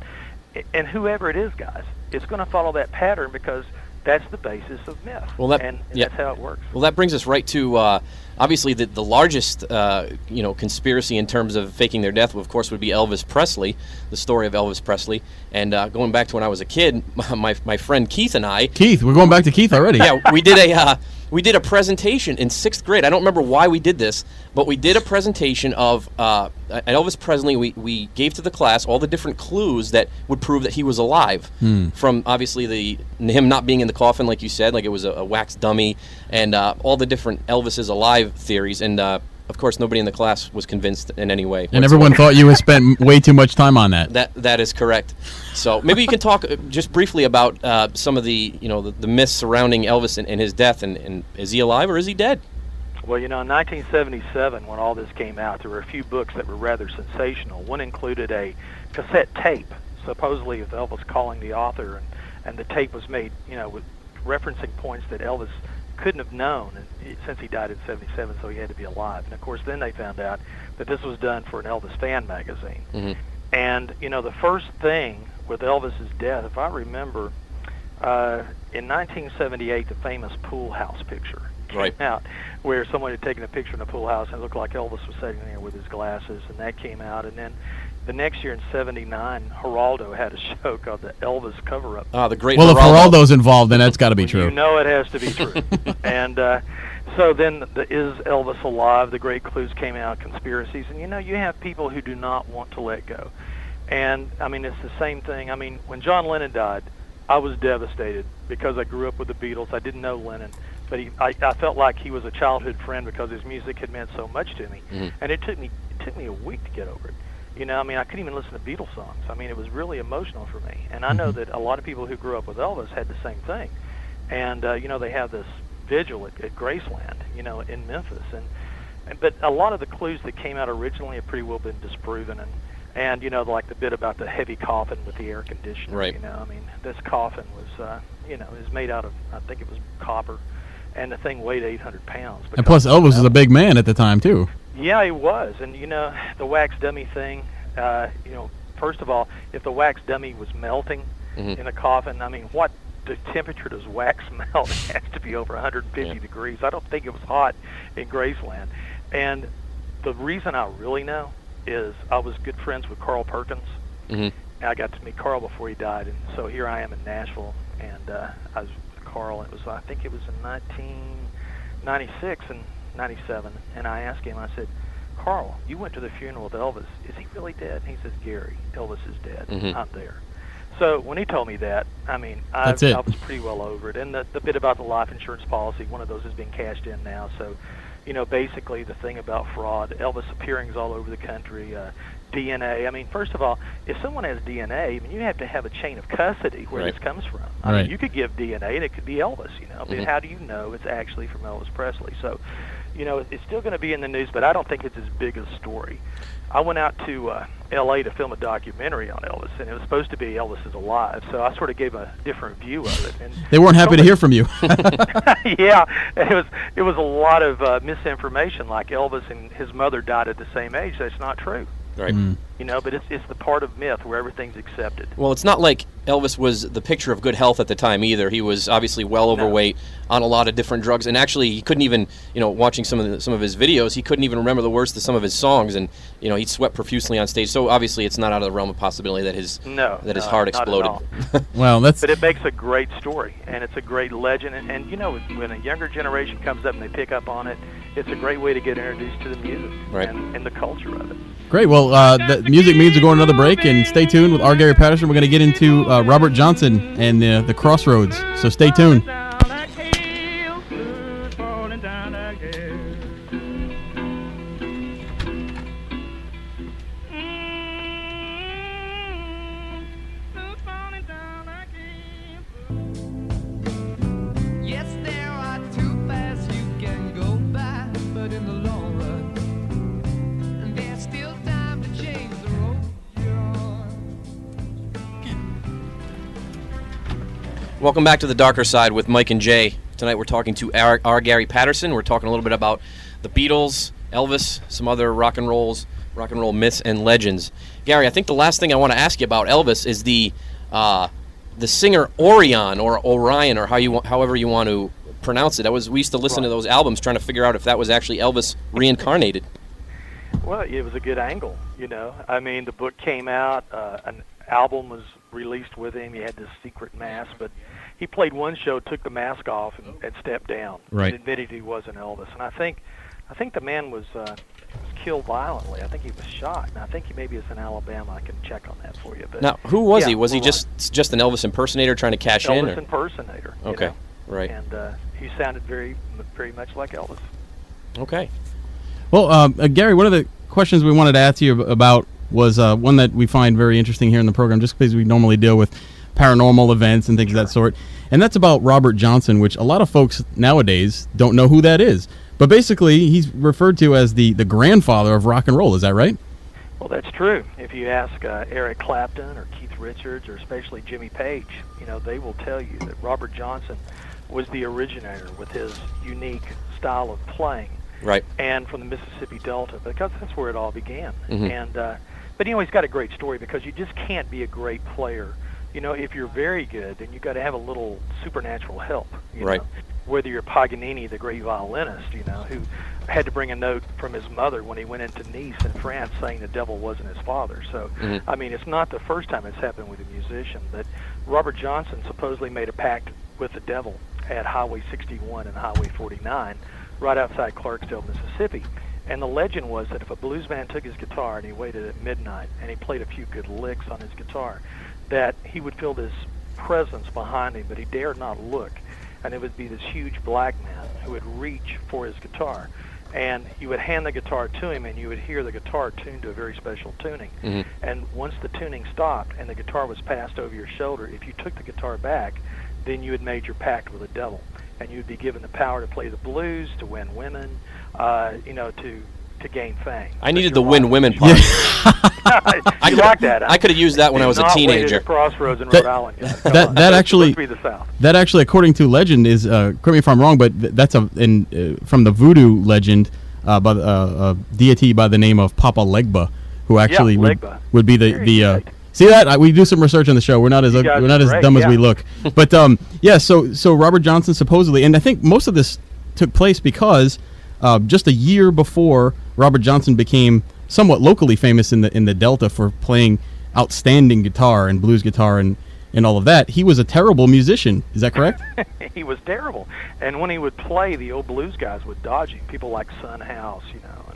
and whoever it is, guys, it's going to follow that pattern because that's the basis of myth. Well, that- and, and yeah. that's how it works. Well, that brings us right to uh, obviously the, the largest uh, you know conspiracy in terms of faking their death, of course, would be Elvis Presley, the story of Elvis Presley. And uh, going back to when I was a kid, (laughs) my, my friend Keith and I, Keith, we're going back to Keith already. yeah, we did a uh, we did a presentation in sixth grade. I don't remember why we did this, but we did a presentation of uh, Elvis Presley. We, we gave to the class all the different clues that would prove that he was alive. From obviously the him not being in the coffin, like you said, like it was a, a wax dummy, and uh, all the different Elvis is alive theories. And uh, of course, nobody in the class was convinced in any way. And everyone thought you had spent (laughs) way too much time on that. That that is correct. So maybe you can talk uh, just briefly about uh, some of the you know the, the myths surrounding Elvis and, and his death, and, and is he alive or is he dead? Well, you know, in 1977, when all this came out, there were a few books that were rather sensational. One included a cassette tape, supposedly of Elvis calling the author, and, and the tape was made, you know, with referencing points that Elvis couldn't have known since he died in 77, so he had to be alive. And of course, then they found out that this was done for an Elvis fan magazine. Mhm. And you know, the first thing with Elvis's death, if I remember, uh, in 1978, the famous pool house picture came Right. out, where someone had taken a picture in a pool house and it looked like Elvis was sitting there with his glasses, and that came out. And then the next year in '79, Geraldo had a show called the Elvis Cover-Up. Ah, the great. Well, if Geraldo. Geraldo's involved, then that's got to be true. You know it has to be true. (laughs) and uh, so then the Is Elvis Alive? The Great Clues came out, conspiracies. And you know, you have people who do not want to let go. And I mean, it's the same thing. I mean, when John Lennon died, I was devastated because I grew up with the Beatles. I didn't know Lennon. But he, I, I felt like he was a childhood friend because his music had meant so much to me, Mhm. and it took me it took me a week to get over it. You know, I mean, I couldn't even listen to Beatles songs. I mean, it was really emotional for me. And I know that a lot of people who grew up with Elvis had the same thing. And uh, you know, they have this vigil at, at Graceland, you know, in Memphis, and, and but a lot of the clues that came out originally have pretty well been disproven. And and you know, like the bit about the heavy coffin with the air conditioner. Right. You know, I mean, this coffin was, uh, you know, is made out of I think it was copper, and the thing weighed 800 pounds. And plus, Elvis was a big man at the time too. Yeah, he was, and you know the wax dummy thing. Uh, you know, first of all, if the wax dummy was melting Mhm. in a coffin, I mean, what the temperature does wax (laughs) melt? It has to be over 150 Yeah. degrees. I don't think it was hot in Graceland. And the reason I really know is I was good friends with Carl Perkins. Mhm. And I got to meet Carl before he died, and so here I am in Nashville, and uh, I was with Carl. It was I think it was in 1996 and 97, and I asked him. I said, "Carl, you went to the funeral of Elvis. Is he really dead?" And he says, "Gary, Elvis is dead. Mhm. I'm there." So when he told me that, I mean, I, I was pretty well over it. And the, the bit about the life insurance policy, one of those has been cashed in now. So, you know, basically the thing about fraud, Elvis appearings all over the country, uh, DNA. I mean, first of all, if someone has DNA, I mean, you have to have a chain of custody where Right. this comes from. I Right. mean, you could give DNA and it could be Elvis, you know, but Mhm. how do you know it's actually from Elvis Presley? So, you know, it's still going to be in the news, but I don't think it's as big a story. I went out to uh, L.A. to film a documentary on Elvis, and it was supposed to be Elvis is alive. So I sort of gave a different view of it. And They weren't happy to hear from you. (laughs) yeah, it was it was a lot of uh, misinformation, like Elvis and his mother died at the same age. That's not true, Right. Mm. You know. But it's it's the part of myth where everything's accepted. Well, it's not like Elvis was the picture of good health at the time either. He was obviously well overweight, on a lot of different drugs, and actually he couldn't even, you know, watching some of the, some of his videos, he couldn't even remember the words to some of his songs, and you know, he sweat profusely on stage. So obviously, it's not out of the realm of possibility that his No, that his no, heart exploded. (laughs) (laughs) well, that's But it makes a great story, and it's a great legend. And, and you know, when a younger generation comes up and they pick up on it, it's a great way to get introduced to the music Right. and, and the culture of it. great. Well, uh, the music means we're going another break, and stay tuned with R. Gary Patterson. We're going to get into uh, Robert Johnson and uh, the Crossroads. So stay tuned. Welcome back to the darker side with Mike and Jay. Tonight we're talking to our, R. Gary Patterson. We're talking a little bit about the Beatles, Elvis, some other rock and rolls, rock and roll myths and legends. Gary, I think the last thing I want to ask you about Elvis is the uh, the singer Orion or Orion or how you however you want to pronounce it. I was we used to listen to those albums trying to figure out if that was actually Elvis reincarnated. Well, it was a good angle, you know. I mean, the book came out, uh, an album was released with him. He had this secret mask, but he played one show, took the mask off, and, and stepped down. Right. And admitted he wasn't Elvis. And I think, I think the man was uh, was killed violently. I think he was shot, and I think he maybe is in Alabama. I can check on that for you. But Now, who was yeah, he? Was he we're just just an Elvis impersonator trying to cash in? Elvis Or? impersonator? you Okay, know. right. And uh, he sounded very, very much like Elvis. Okay. Well, um, uh, Gary, one of the questions we wanted to ask you about was uh, one that we find very interesting here in the program, just because we normally deal with paranormal events and things of that sort. And that's about Robert Johnson, which a lot of folks nowadays don't know who that is. But basically, he's referred to as the, the grandfather of rock and roll. Is that right? Well, that's true. If you ask uh, Eric Clapton or Keith Richards or especially Jimmy Page, you know, they will tell you that Robert Johnson was the originator with his unique style of playing Right. and from the Mississippi Delta because that's where it all began. Mhm. And uh, but you know, he's got a great story because you just can't be a great player. You know, if you're very good, then you've got to have a little supernatural help. You Right. Know? Whether you're Paganini, the great violinist, you know, who had to bring a note from his mother when he went into Nice in France saying the devil wasn't his father. So, Mhm. I mean, it's not the first time it's happened with a musician, but Robert Johnson supposedly made a pact with the devil at Highway 61 and Highway 49 right outside Clarksdale, Mississippi. And the legend was that if a blues man took his guitar and he waited at midnight and he played a few good licks on his guitar, that he would feel this presence behind him, but he dared not look. And it would be this huge black man who would reach for his guitar. And you would hand the guitar to him, and you would hear the guitar tuned to a very special tuning. Mhm. And once the tuning stopped and the guitar was passed over your shoulder, if you took the guitar back, then you had made your pact with the devil, and you'd be given the power to play the blues, to win women, uh, you know, to to gain fame. I needed the win women (laughs) part. you could- like that? I could have used that when I was a Not waited teenager. At Crossroads in That- Rhode Island. guys. That- that actually be the South. That actually, according to legend, is uh, correct me if I'm wrong, but th- that's a in uh, from the voodoo legend uh, by the, uh, a deity by the name of Papa Legba, who actually would, Legba. would be the the. Uh, see that I, we do some research on the show. We're not as You ug- guys we're not as great, dumb as we look. (laughs) But um, yeah, so so Robert Johnson supposedly, and I think most of this took place because uh, just a year before Robert Johnson became somewhat locally famous in the in the Delta for playing outstanding guitar and blues guitar and and all of that, he was a terrible musician. Is that correct? (laughs) he was terrible. And when he would play, the old blues guys would dodge him. People like Son House, you know,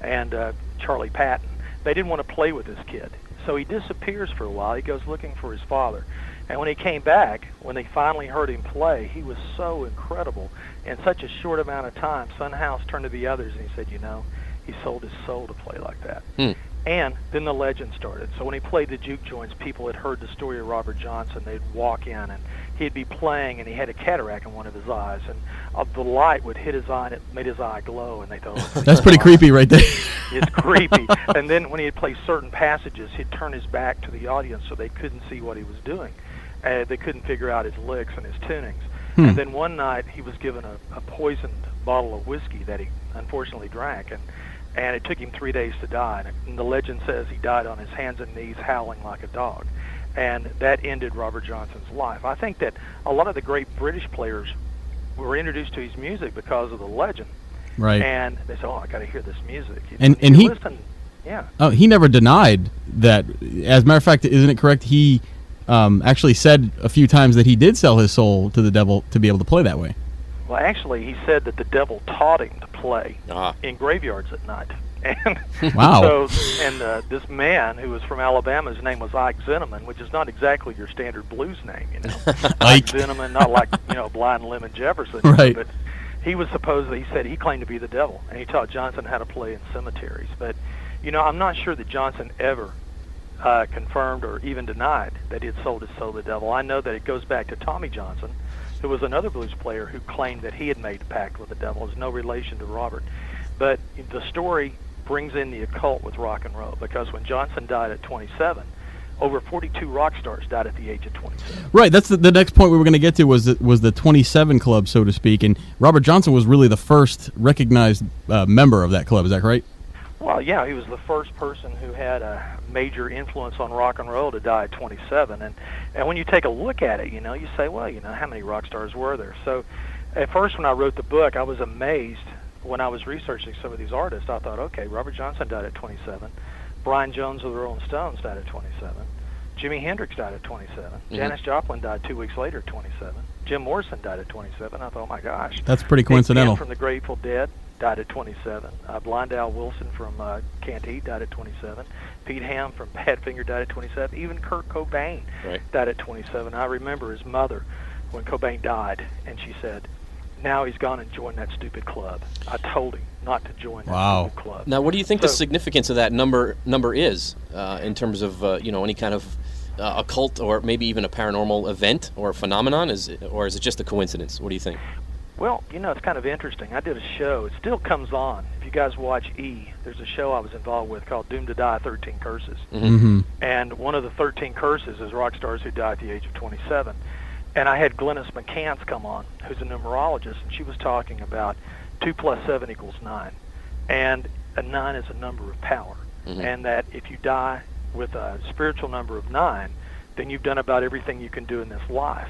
and and uh, Charlie Patton. They didn't want to play with this kid. so he disappears for a while. He goes looking for his father. And when he came back, when they finally heard him play, he was so incredible. In such a short amount of time, Son House turned to the others and he said, you know, he sold his soul to play like that. Hmm. And then the legend started. So when he played the juke joints, people had heard the story of Robert Johnson. They'd walk in and he'd be playing and he had a cataract in one of his eyes. And uh, the light would hit his eye and it made his eye glow. And they thought, "Oh, That's pretty creepy right there. (laughs) It's creepy. and then when he'd play certain passages, he'd turn his back to the audience so they couldn't see what he was doing. Uh, they couldn't figure out his licks and his tunings. Hmm. And then one night he was given a, a poisoned bottle of whiskey that he unfortunately drank, and and it took him three days to die. And, the legend says he died on his hands and knees, howling like a dog, and that ended Robert Johnson's life. I think that a lot of the great British players were introduced to his music because of the legend right. and they said, "Oh, I got to hear this music." And- and he- listen, yeah, Oh, he never denied that. As a matter of fact, isn't it correct? He um, actually said a few times that he did sell his soul to the devil to be able to play that way. Well, actually, he said that the devil taught him to play Ah. in graveyards at night. (laughs) And (laughs) Wow. so, and uh, this man who was from Alabama, his name was Ike Zinnerman, which is not exactly your standard blues name, you know. (laughs) Ike. Zinnerman, not like you know Blind Lemon Jefferson, Right. But he was supposedly, he said he claimed to be the devil, and he taught Johnson how to play in cemeteries. But you know, I'm not sure that Johnson ever uh, confirmed or even denied that he had sold his soul to the devil. I know that it goes back to Tommy Johnson, who was another blues player who claimed that he had made a pact with the devil. There's no relation to Robert. But the story brings in the occult with rock and roll because when Johnson died at 27, over 42 rock stars died at the age of 27. Right. That's the, the next point we were going to get to was the, was the 27 club, so to speak, and Robert Johnson was really the first recognized uh, member of that club. Is that right? Well, yeah, he was the first person who had a major influence on rock and roll to die at 27. And and when you take a look at it, you know, you say, well, you know, how many rock stars were there? So, at first, when I wrote the book, I was amazed when I was researching some of these artists. I thought, okay, Robert Johnson died at 27. Brian Jones of the Rolling Stones died at 27. Jimi Hendrix died at 27. Mm-hmm. Janis Joplin died two weeks later at 27. Jim Morrison died at 27. I thought, oh my gosh. That's pretty coincidental. from the Grateful Dead died at 27. Uh, Blind Al Wilson from uh, Canned Heat died at 27. Pete Ham from Badfinger died at 27. Even Kurt Cobain Right. died at 27. I remember his mother when Cobain died, and she said, "Now he's gone and joined that stupid club." I told him not to join that Wow. stupid club. Now, what do you think the significance of that number number is uh, in terms of uh, you know any kind of uh, occult or maybe even a paranormal event or phenomenon? Is it, or is it just a coincidence? What do you think? Well, you know, it's kind of interesting. I did a show. It still comes on. If you guys watch E, there's a show I was involved with called Doomed to Die 13 Curses. Mm-hmm. And one of the 13 curses is rock stars who die at the age of 27. And I had Glynis McCants come on, who's a numerologist, and she was talking about 2 plus 7 equals 9. And a 9 is a number of power. Mhm. And that if you die with a spiritual number of 9, then you've done about everything you can do in this life.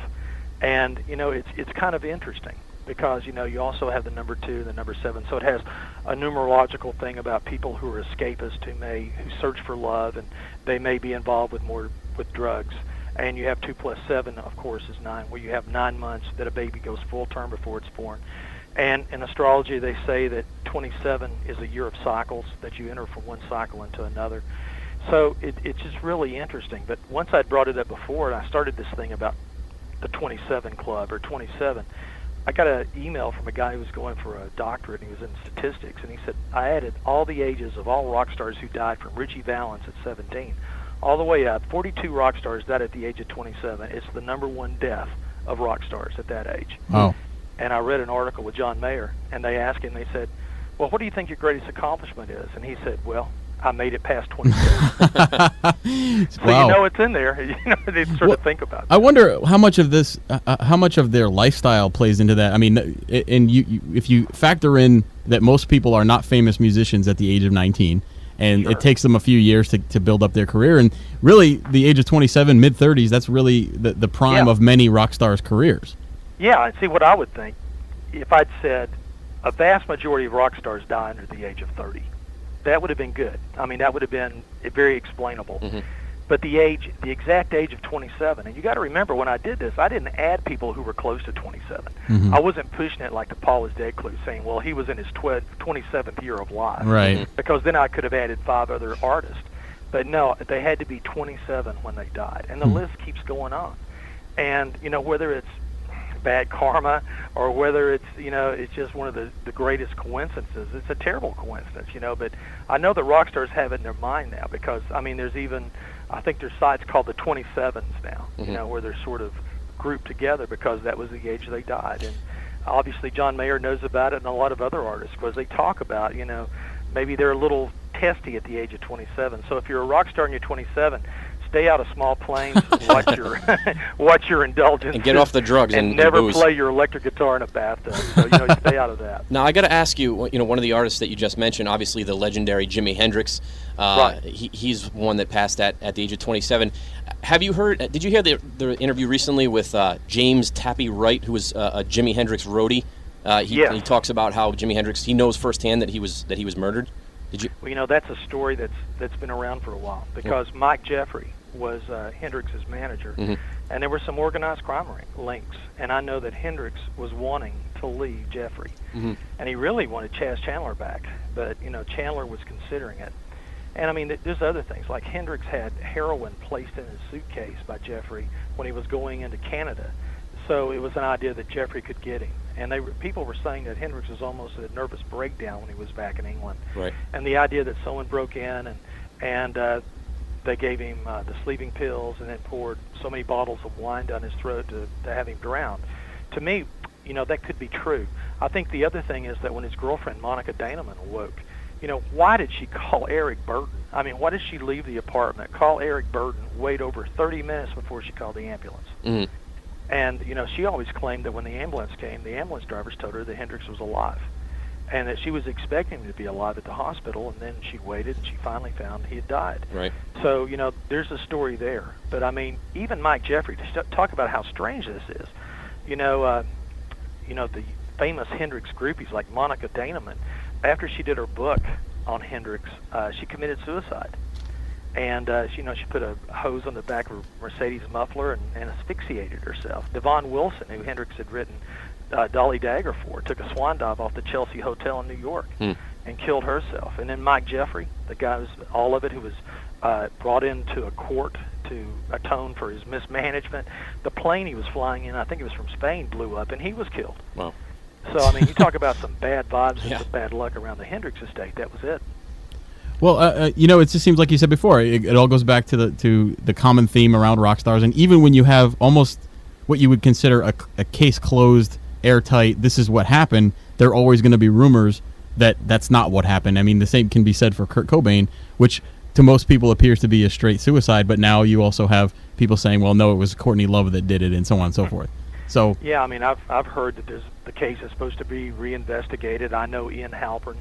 And, you know, it's, it's kind of interesting because, you know, you also have the number 2 and the number 7. So it has a numerological thing about people who are escapists who may, who search for love and they may be involved with more, with drugs and you have two plus seven, of course, is nine, where you have nine months that a baby goes full term before it's born. And in astrology, they say that 27 is a year of cycles, that you enter from one cycle into another. So it, it's just really interesting. But once I'd brought it up before, and I started this thing about the 27 Club or 27, I got an email from a guy who was going for a doctorate, and he was in statistics, and he said, I added all the ages of all rock stars who died from Ritchie Valens at 17 all the way up. 42 rock stars died at the age of 27. It's the number one death of rock stars at that age. Oh. And I read an article with John Mayer, and they asked him, they said, well, what do you think your greatest accomplishment is? And he said, well, I made it past 27. so (laughs) (laughs) wow. you know it's in there. (laughs) You know, they sort Well, of think about I wonder how much of this, uh, uh, how much of their lifestyle plays into that. I mean, and you, you, if you factor in that most people are not famous musicians at the age of 19, and Sure. it takes them a few years to, to build up their career, and really the age of 27, mid 30s, that's really the, the prime Yeah. of many rock stars' careers. Yeah, and see what I would think if I'd said a vast majority of rock stars die under the age of 30. That would have been good. I mean, that would have been very explainable. Mhm. But the age, the exact age of 27, and you got to remember when I did this, I didn't add people who were close to 27. Mhm. I wasn't pushing it like the Paul is Dead clue, saying, well, he was in his tw- 27th year of life Right. because then I could have added five other artists. But no, they had to be 27 when they died, and the Hmm. list keeps going on. And you know whether it's bad karma or whether it's you know it's just one of the the greatest coincidences. It's a terrible coincidence, you know. But I know the rock stars have it in their mind now because I mean there's even I think there's sites called the 27s now, Mhm. you know, where they're sort of grouped together because that was the age they died. And obviously John Mayer knows about it and a lot of other artists because they talk about you know maybe they're a little testy at the age of 27. So if you're a rock star and you're 27, stay out of small planes, watch your (laughs) watch your indulgence, And get off the drugs and- and never booze. play your electric guitar in a bathtub. So you know, stay out of that. (laughs) Now I got to ask you. You know, one of the artists that you just mentioned, obviously the legendary Jimi Hendrix. Uh, Right. he, he's one that passed at, at the age of 27. Have you heard? Did you hear the, the interview recently with uh, James Tappy Wright, who was uh, a Jimi Hendrix roadie? Uh, he, Yes. he talks about how Jimi Hendrix. He knows firsthand that he was that he was murdered. Did you? Well, you know, that's a story that's that's been around for a while because Mike Jeffrey was uh, Hendrix's manager, Mhm. and there were some organized crime links. And I know that Hendrix was wanting to leave Jeffrey, Mhm. and he really wanted Chas Chandler back, but you know Chandler was considering it. And I mean, there's other things like Hendrix had heroin placed in his suitcase by Jeffrey when he was going into Canada, so it was an idea that Jeffrey could get him. And they were, people were saying that Hendrix was almost at a nervous breakdown when he was back in England Right. and the idea that someone broke in and and uh, they gave him uh, the sleeping pills and then poured so many bottles of wine down his throat to, to have him drown. To me, you know, that could be true. I think the other thing is that when his girlfriend Monika Dannemann awoke, you know, why did she call (laughs) Eric Burdon? I mean, why did she leave the apartment, call Eric Burdon, wait over 30 minutes before she called the ambulance? hmm And you know, she always claimed that when the ambulance came, the ambulance drivers told her that Hendrix was alive, and that she was expecting to be alive at the hospital. And then she waited, and she finally found he had died. Right. So you know, there's a story there. But I mean, even Mike Jeffrey to talk about how strange this is. You know, uh, you know the famous Hendrix groupies like Monika Dannemann. After she did her book on Hendrix, uh, she committed suicide and uh, she, you know she put a hose on the back of her Mercedes muffler and, and asphyxiated herself. Devon Wilson, who Hendrix had written uh, Dolly Dagger for, took a swan dive off the Chelsea Hotel in New York Hmm. and killed herself. And then Mike Jeffrey, the guy who's all of it, who was uh, brought into a court to atone for his mismanagement. The plane he was flying in, I think it was from Spain, blew up, and he was killed. Wow. So I mean, you talk about some bad vibes Yeah. and some bad luck around the Hendrix estate. That was it. Well, uh, uh, you know, it just seems like you said before. It, it all goes back to the to the common theme around rock stars, and even when you have almost what you would consider a, a case closed, airtight. This is what happened. There are always going to be rumors that that's not what happened. I mean, the same can be said for Kurt Cobain, which to most people appears to be a straight suicide. But now you also have people saying, "Well, no, it was Courtney Love that did it," and so on and so forth. So Yeah, I mean, I've I've heard that there's the case is supposed to be reinvestigated. I know Ian Halperin,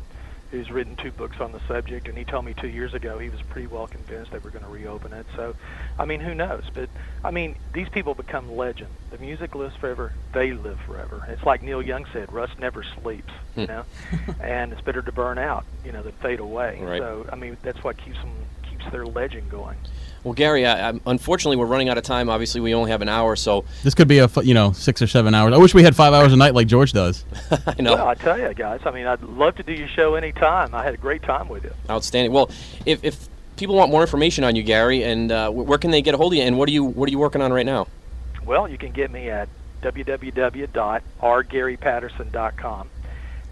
who's written two books on the subject, and he told me two years ago he was pretty well convinced they were going to reopen it. So, I mean, who knows? But I mean, these people become legend. The music lives forever. They live forever. It's like Neil Young said, "Rust never sleeps." You Hmm. know, (laughs) and it's better to burn out, you know, than fade away. Right. So, I mean, that's what keeps them keeps their legend going. Well, Gary, I, I, unfortunately, we're running out of time. Obviously, we only have an hour, so this could be a you know six or seven hours. I wish we had five hours a night like George does. (laughs) I know. Well, I tell you, guys. I mean, I'd love to do your show anytime. I had a great time with you. Outstanding. Well, if, if people want more information on you, Gary, and uh, where can they get a hold of you? And what are you what are you working on right now? Well, you can get me at www.rgarypatterson.com,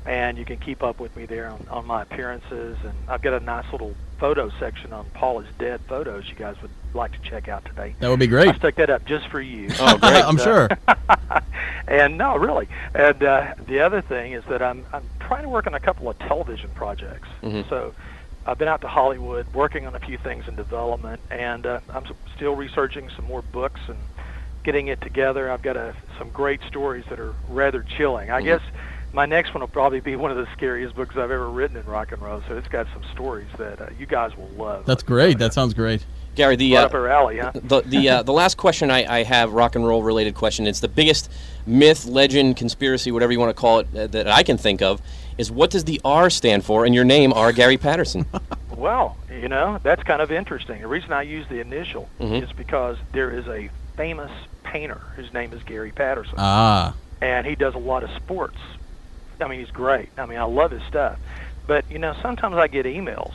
and you can keep up with me there on, on my appearances. And I've got a nice little photo section on Paul is dead photos you guys would like to check out today. That would be I great. stuck that up just for you. Oh, great. (laughs) I'm sure. (laughs) and no, really. And uh, the other thing is that I'm I'm trying to work on a couple of television projects. Mhm. So I've been out to Hollywood working on a few things in development, and uh, I'm still researching some more books and getting it together. I've got a, some great stories that are rather chilling. I Mhm. guess my next one will probably be one of the scariest books I've ever written in rock and roll. So it's got some stories that uh, you guys will love. That's great. That sounds great. Gary, the right uh, up our alley, huh? the the uh, the last question I, I have, rock and roll related question. It's the biggest myth, legend, conspiracy, whatever you want to call it, uh, that I can think of. Is what does the R stand for in your name, R. Gary Patterson? (laughs) Well, you know, that's kind of interesting. The reason I use the initial Mhm. is because there is a famous painter whose name is Gary Patterson, Ah, and he does a lot of sports. I mean, he's great. I mean, I love his stuff. But, you know, sometimes I get emails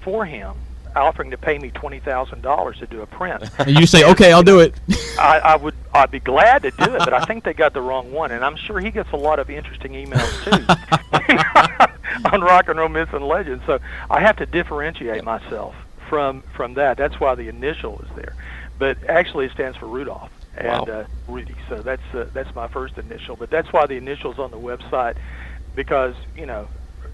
for him offering to pay me twenty thousand dollars to do a print. (laughs) And you say, okay, I'll do it. (laughs) I, I would I'd be glad to do it, but I think they got the wrong one, and I'm sure he gets a lot of interesting emails too (laughs) on rock and roll myths and legends. So I have to differentiate myself from from that. That's why the initial is there, but actually it stands for Rudolph and Wow. uh, Rudy. So that's uh, that's my first initial, but that's why the initials on the website because you know.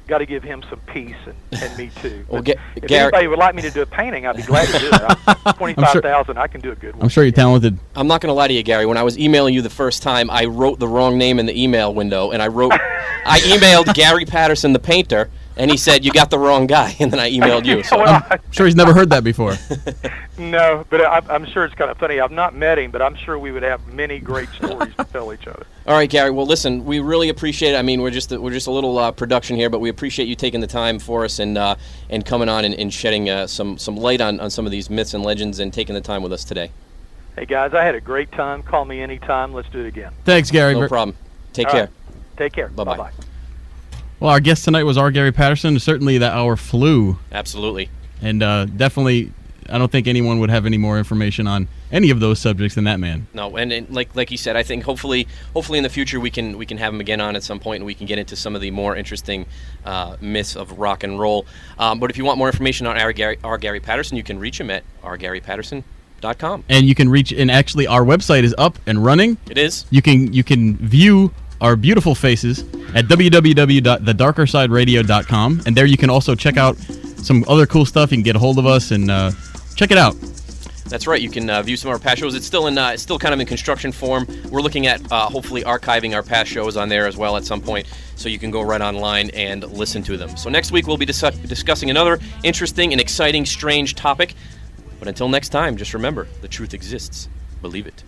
Got to give him some peace and, and me too. (laughs) Well, But Ga- if Garrett- anybody would like me to do a painting, I'd be glad to do it. (laughs) Twenty-five thousand, I can do a good one. I'm sure you're talented. I'm not going to lie to you, Gary. When I was emailing you the first time, I wrote the wrong name in the email window, and I wrote, (laughs) I emailed Gary Patterson, the painter, and he said you got the wrong guy, (laughs) and then I emailed you. So Well, I'm sure he's never heard that before. (laughs) No, but I, I'm sure it's kind of funny. I've not met him, but I'm sure we would have many great stories to tell each other. (laughs) All right, Gary. Well, listen, we really appreciate it. I mean, we're just we're just a little uh, production here, but we appreciate you taking the time for us and uh, and coming on and, and shedding uh, some some light on, on some of these myths and legends and taking the time with us today. Hey guys, I had a great time. Call me anytime. Let's do it again. Thanks, Gary. No problem. Take All care. right. Take care. Bye-bye. Bye-bye. Well, our guest tonight was R. Gary Patterson. Certainly, that hour flew, Absolutely. and uh, definitely, I don't think anyone would have any more information on any of those subjects than that man. No, and, and like like you said, I think hopefully hopefully in the future we can we can have him again on at some point and we can get into some of the more interesting uh, myths of rock and roll. Um, but if you want more information on our Gary, R. Gary Patterson, you can reach him at rgarypatterson.com. And you can reach, and actually, our website is up and running. It is. You can you can view our beautiful faces at www.thedarkersideradio.com, and there you can also check out some other cool stuff. You can get a hold of us and uh, check it out. That's right. You can uh, view some of our past shows. It's still in, uh, it's still kind of in construction form. We're looking at uh, hopefully archiving our past shows on there as well at some point, so you can go right online and listen to them. So next week we'll be dis- discussing another interesting and exciting, strange topic. But until next time, just remember the truth exists. Believe it.